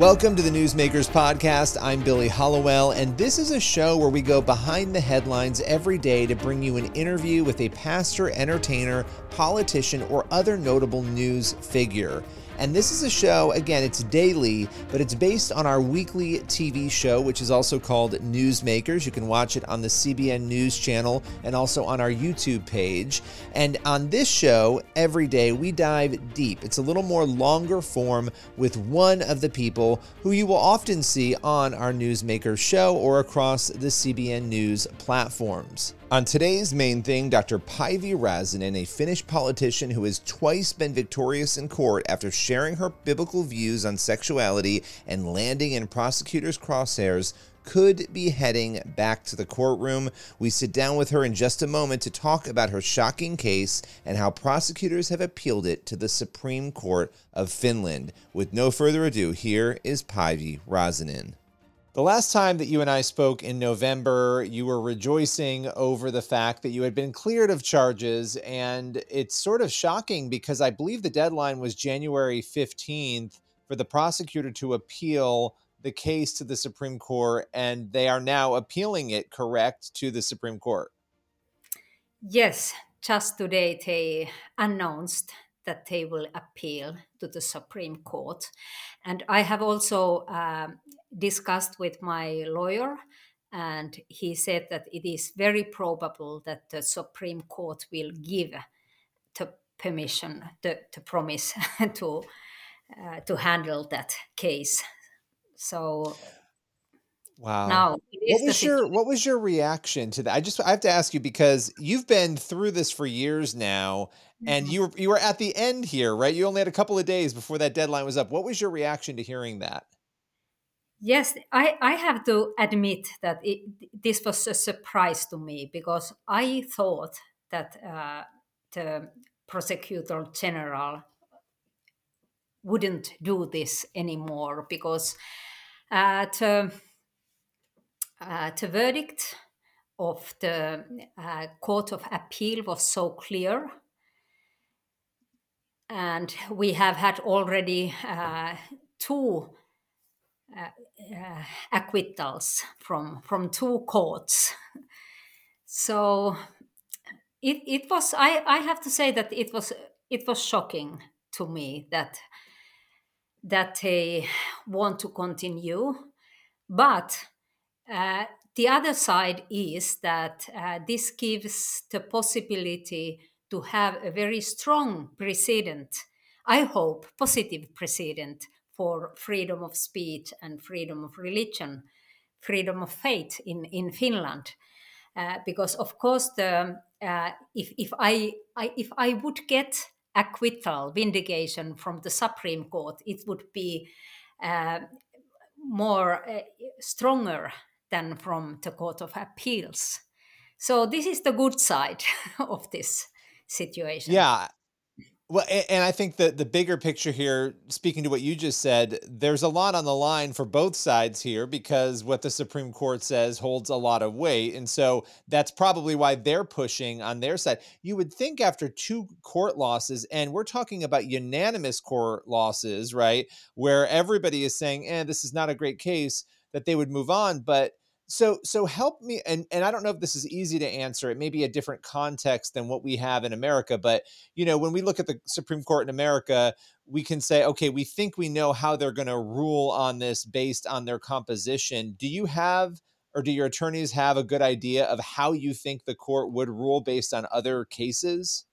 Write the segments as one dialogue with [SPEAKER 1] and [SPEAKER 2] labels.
[SPEAKER 1] Welcome to the Newsmakers Podcast. I'm Billy Hallowell, and this is a show where we go behind the headlines every day to bring you an interview with a pastor, entertainer, politician, or other notable news figure. And this is a show, again, it's daily, but it's based on our weekly TV show, which is also called Newsmakers. You can watch it on the CBN News channel and also on our YouTube page. And on this show, every day, we dive deep. It's a little more longer form with one of the people who you will often see on our Newsmakers show or across the CBN News platforms. On today's main thing, Dr. Päivi Räsänen, a Finnish politician who has twice been victorious in court after sharing her biblical views on sexuality and landing in prosecutors' crosshairs, could be heading back to the courtroom. We sit down with her in just a moment to talk about her shocking case and how prosecutors have appealed it to the Supreme Court of Finland. With no further ado, here is Päivi Räsänen. The last time that you and I spoke in November, you were rejoicing over the fact that you had been cleared of charges. And it's sort of shocking because I believe the deadline was January 15th for the prosecutor to appeal the case to the Supreme Court. And they are now appealing it, correct, to the Supreme Court.
[SPEAKER 2] Yes, just today they announced that they will appeal to the Supreme Court. And I have also um, discussed with my lawyer, and he said that it is very probable that the Supreme Court will give the permission, the, the promise to uh, to handle that case. So
[SPEAKER 1] Wow. Now, what was your what was your reaction to that? I just I have to ask you because you've been through this for years now, and mm-hmm. you were you were at the end here, right? You only had a couple of days before that deadline was up. What was your reaction to hearing that?
[SPEAKER 2] Yes, I, I have to admit that it, this was a surprise to me because I thought that uh, the prosecutor general wouldn't do this anymore because uh, the, uh, the verdict of the uh, Court of Appeal was so clear. And we have had already uh, two acquittals from from two courts. So it it was I I have to say that it was it was shocking to me that that they want to continue, but. Uh, the other side is that uh, this gives the possibility to have a very strong precedent, I hope, positive precedent for freedom of speech and freedom of religion, freedom of faith in, in Finland. Uh, because of course, the, uh, if, if, I, I, if I would get acquittal, vindication from the Supreme Court, it would be uh, more uh, stronger than from the Court of Appeals. So this is the good side of this situation.
[SPEAKER 1] Yeah, well, and I think that the bigger picture here, speaking to what you just said, there's a lot on the line for both sides here because what the Supreme Court says holds a lot of weight. And so that's probably why they're pushing on their side. You would think after two court losses, and we're talking about unanimous court losses, right? Where everybody is saying, eh, this is not a great case, that they would move on. But so so help me and and I don't know if this is easy to answer. It may be a different context than what we have in America, but you know, when we look at the Supreme Court in America, we can say, okay, we think we know how they're going to rule on this based on their composition. Do you have or do your attorneys have a good idea of how you think the court would rule based on other cases?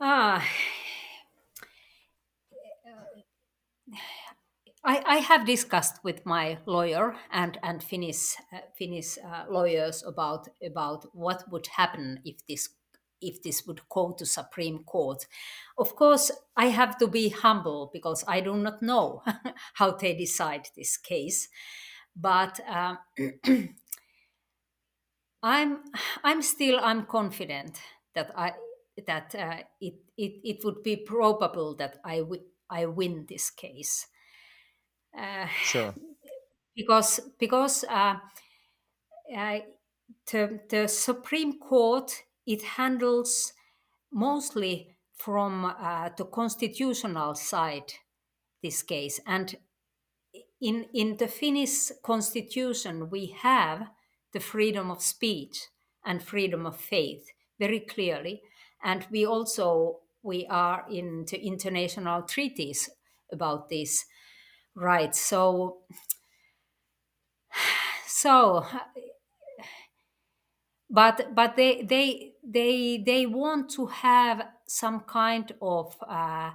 [SPEAKER 2] Ah, I, I have discussed with my lawyer and and Finnish uh, Finnish uh, lawyers about about what would happen if this if this would go to Supreme Court. Of course, I have to be humble because I do not know how they decide this case, but uh, I'm I'm still I'm confident that I that uh, it, it it would be probable that I would I win this case
[SPEAKER 1] sure.
[SPEAKER 2] Because because uh, the the Supreme Court it handles mostly from uh, the constitutional side this case. And in, in the Finnish constitution, we have the freedom of speech and freedom of faith very clearly. And we also we are in the international treaties about this right. So so but but they they they they want to have some kind of uh,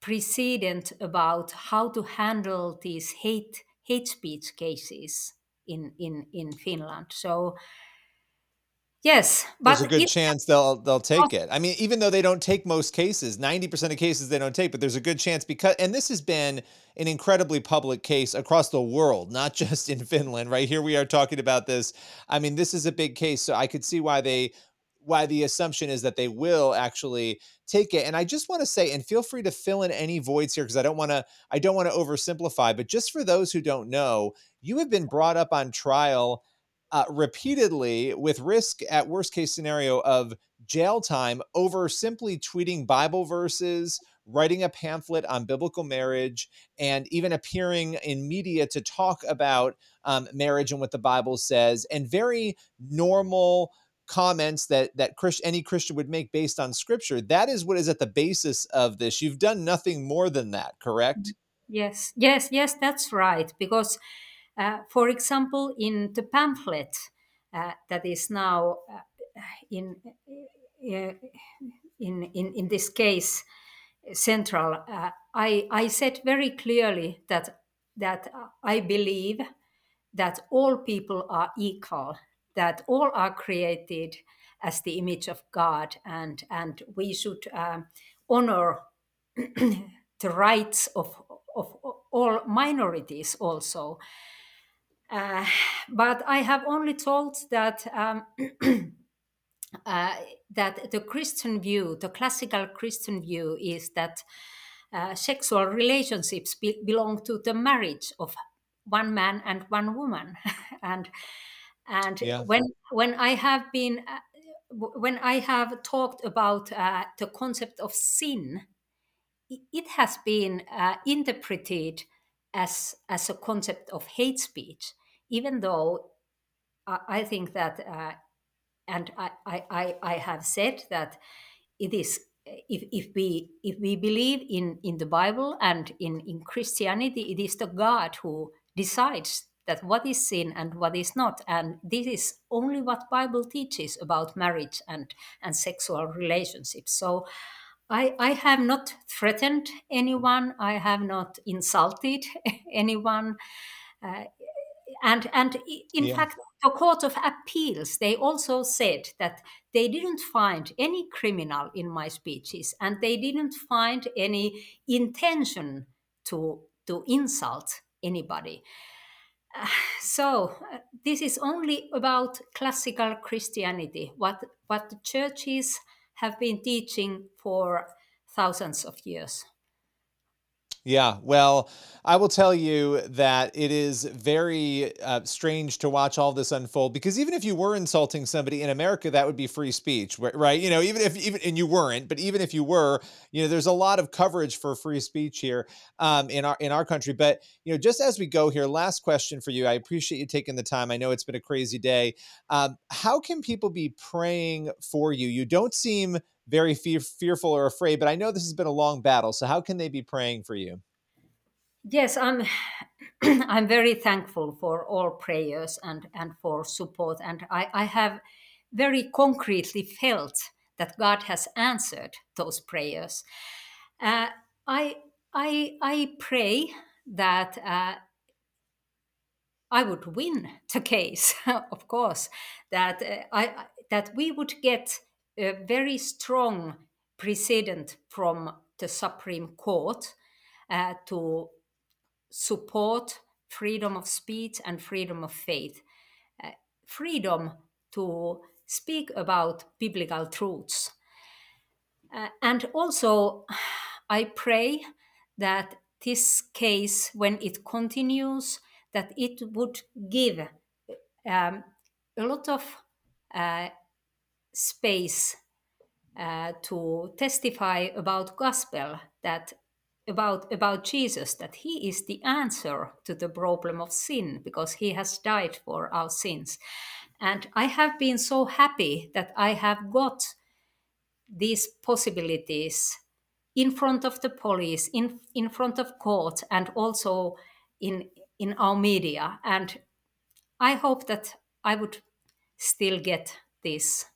[SPEAKER 2] precedent about how to handle these hate hate speech cases in in in Finland. So yes,
[SPEAKER 1] but there's a good chance they'll they'll oh. take it. I mean, even though they don't take most cases, ninety percent of cases they don't take, but there's a good chance because and this has been an incredibly public case across the world, not just in Finland. Right here, we are talking about this. I mean, this is a big case, so I could see why they why the assumption is that they will actually take it and i just want to say and feel free to fill in any voids here because i don't want to i don't want to oversimplify but just for those who don't know you have been brought up on trial uh, repeatedly with risk at worst case scenario of jail time over simply tweeting bible verses writing a pamphlet on biblical marriage and even appearing in media to talk about um, marriage and what the bible says and very normal comments that that Christ, any Christian would make based on Scripture. That is what is at the basis of this. You've done nothing more than that, correct?
[SPEAKER 2] Yes, yes, yes, that's right. Because, for example, in the pamphlet uh, that is now uh, in, uh, in in in this case central, uh, I I said very clearly that that I believe that all people are equal that all are created as the image of God, and and we should uh, honor the rights of of all minorities also. Uh, but I have only told that um, uh, that the Christian view, the classical Christian view, is that uh, sexual relationships be- belong to the marriage of one man and one woman, and and yeah. when when i have been uh, when i have talked about uh, the concept of sin it has been uh, interpreted as as a concept of hate speech even though i think that uh, and I, I i have said that it is if, if we if we believe in in the bible and in in christianity it is the god who decides that what is sin and what is not. And this is only what bible teaches about marriage and and sexual relationships. So i i have not threatened anyone. I have not insulted anyone. Uh, and and in yeah. fact the court of appeals they also said that they didn't find any criminal in my speeches and they didn't find any intention to to insult anybody so uh, this is only about classical Christianity, what what the churches have been teaching for thousands of years.
[SPEAKER 1] Yeah, well, I will tell you that it is very uh, strange to watch all this unfold because even if you were insulting somebody in America, that would be free speech, right? You know, even if even and you weren't, but even if you were, you know, there's a lot of coverage for free speech here um, in our in our country. But you know, just as we go here, last question for you. I appreciate you taking the time. I know it's been a crazy day. Um, how can people be praying for you? You don't seem very fear, fearful or afraid. But I know this has been a long battle. So how can they be praying for you?
[SPEAKER 2] Yes, I'm. I'm very thankful for all prayers and and for support, and I, I have very concretely felt that God has answered those prayers. Uh, I I I pray that uh, I would win the case, of course. That uh, I that we would get a very strong precedent from the Supreme Court uh, to support freedom of speech and freedom of faith, uh, freedom to speak about biblical truths. Uh, and also, I pray that this case, when it continues, that it would give um, a lot of uh, space uh, to testify about gospel that about about Jesus that he is the answer to the problem of sin because he has died for our sins. And I have been so happy that I have got these possibilities in front of the police, in, in front of court, and also in, in our media. And I hope that I would still get these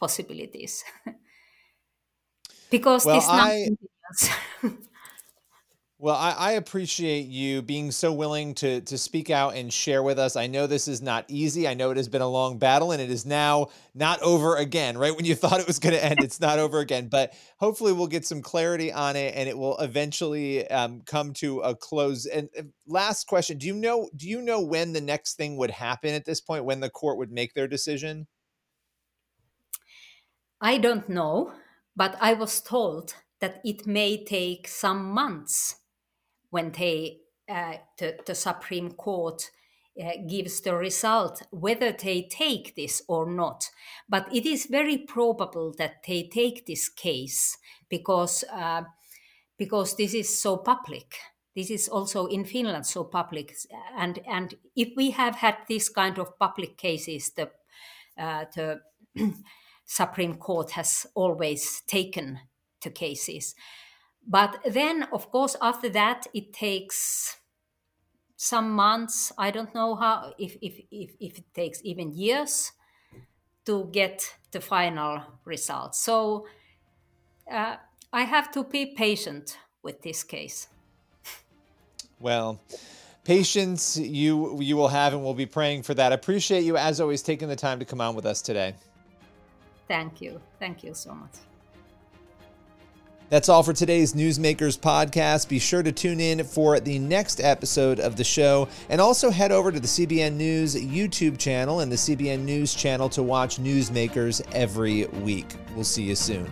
[SPEAKER 2] possibilities. because well, this I,
[SPEAKER 1] Well, I, I, appreciate you being so willing to to speak out and share with us. I know this is not easy. I know it has been a long battle, and it is now not over again. Right when you thought it was going to end, it's not over again. But hopefully, we'll get some clarity on it, and it will eventually um, come to a close. And last question: Do you know? Do you know when the next thing would happen at this point? When the court would make their decision?
[SPEAKER 2] I don't know, but I was told that it may take some months when they uh, the, the Supreme Court uh, gives the result whether they take this or not. But it is very probable that they take this case because uh, because this is so public. This is also in Finland so public, and and if we have had this kind of public cases, the uh, the Supreme Court has always taken the cases. But then, of course, after that, it takes some months. I don't know how, if, if, if, if it takes even years to get the final result. So uh, I have to be patient with this case.
[SPEAKER 1] Well, patience you you will have and we'll be praying for that. Appreciate you as always taking the time to come on with us today.
[SPEAKER 2] Thank you. Thank you so much.
[SPEAKER 1] That's all for today's Newsmakers podcast. Be sure to tune in for the next episode of the show and also head over to the CBN News YouTube channel and the CBN News channel to watch Newsmakers every week. We'll see you soon.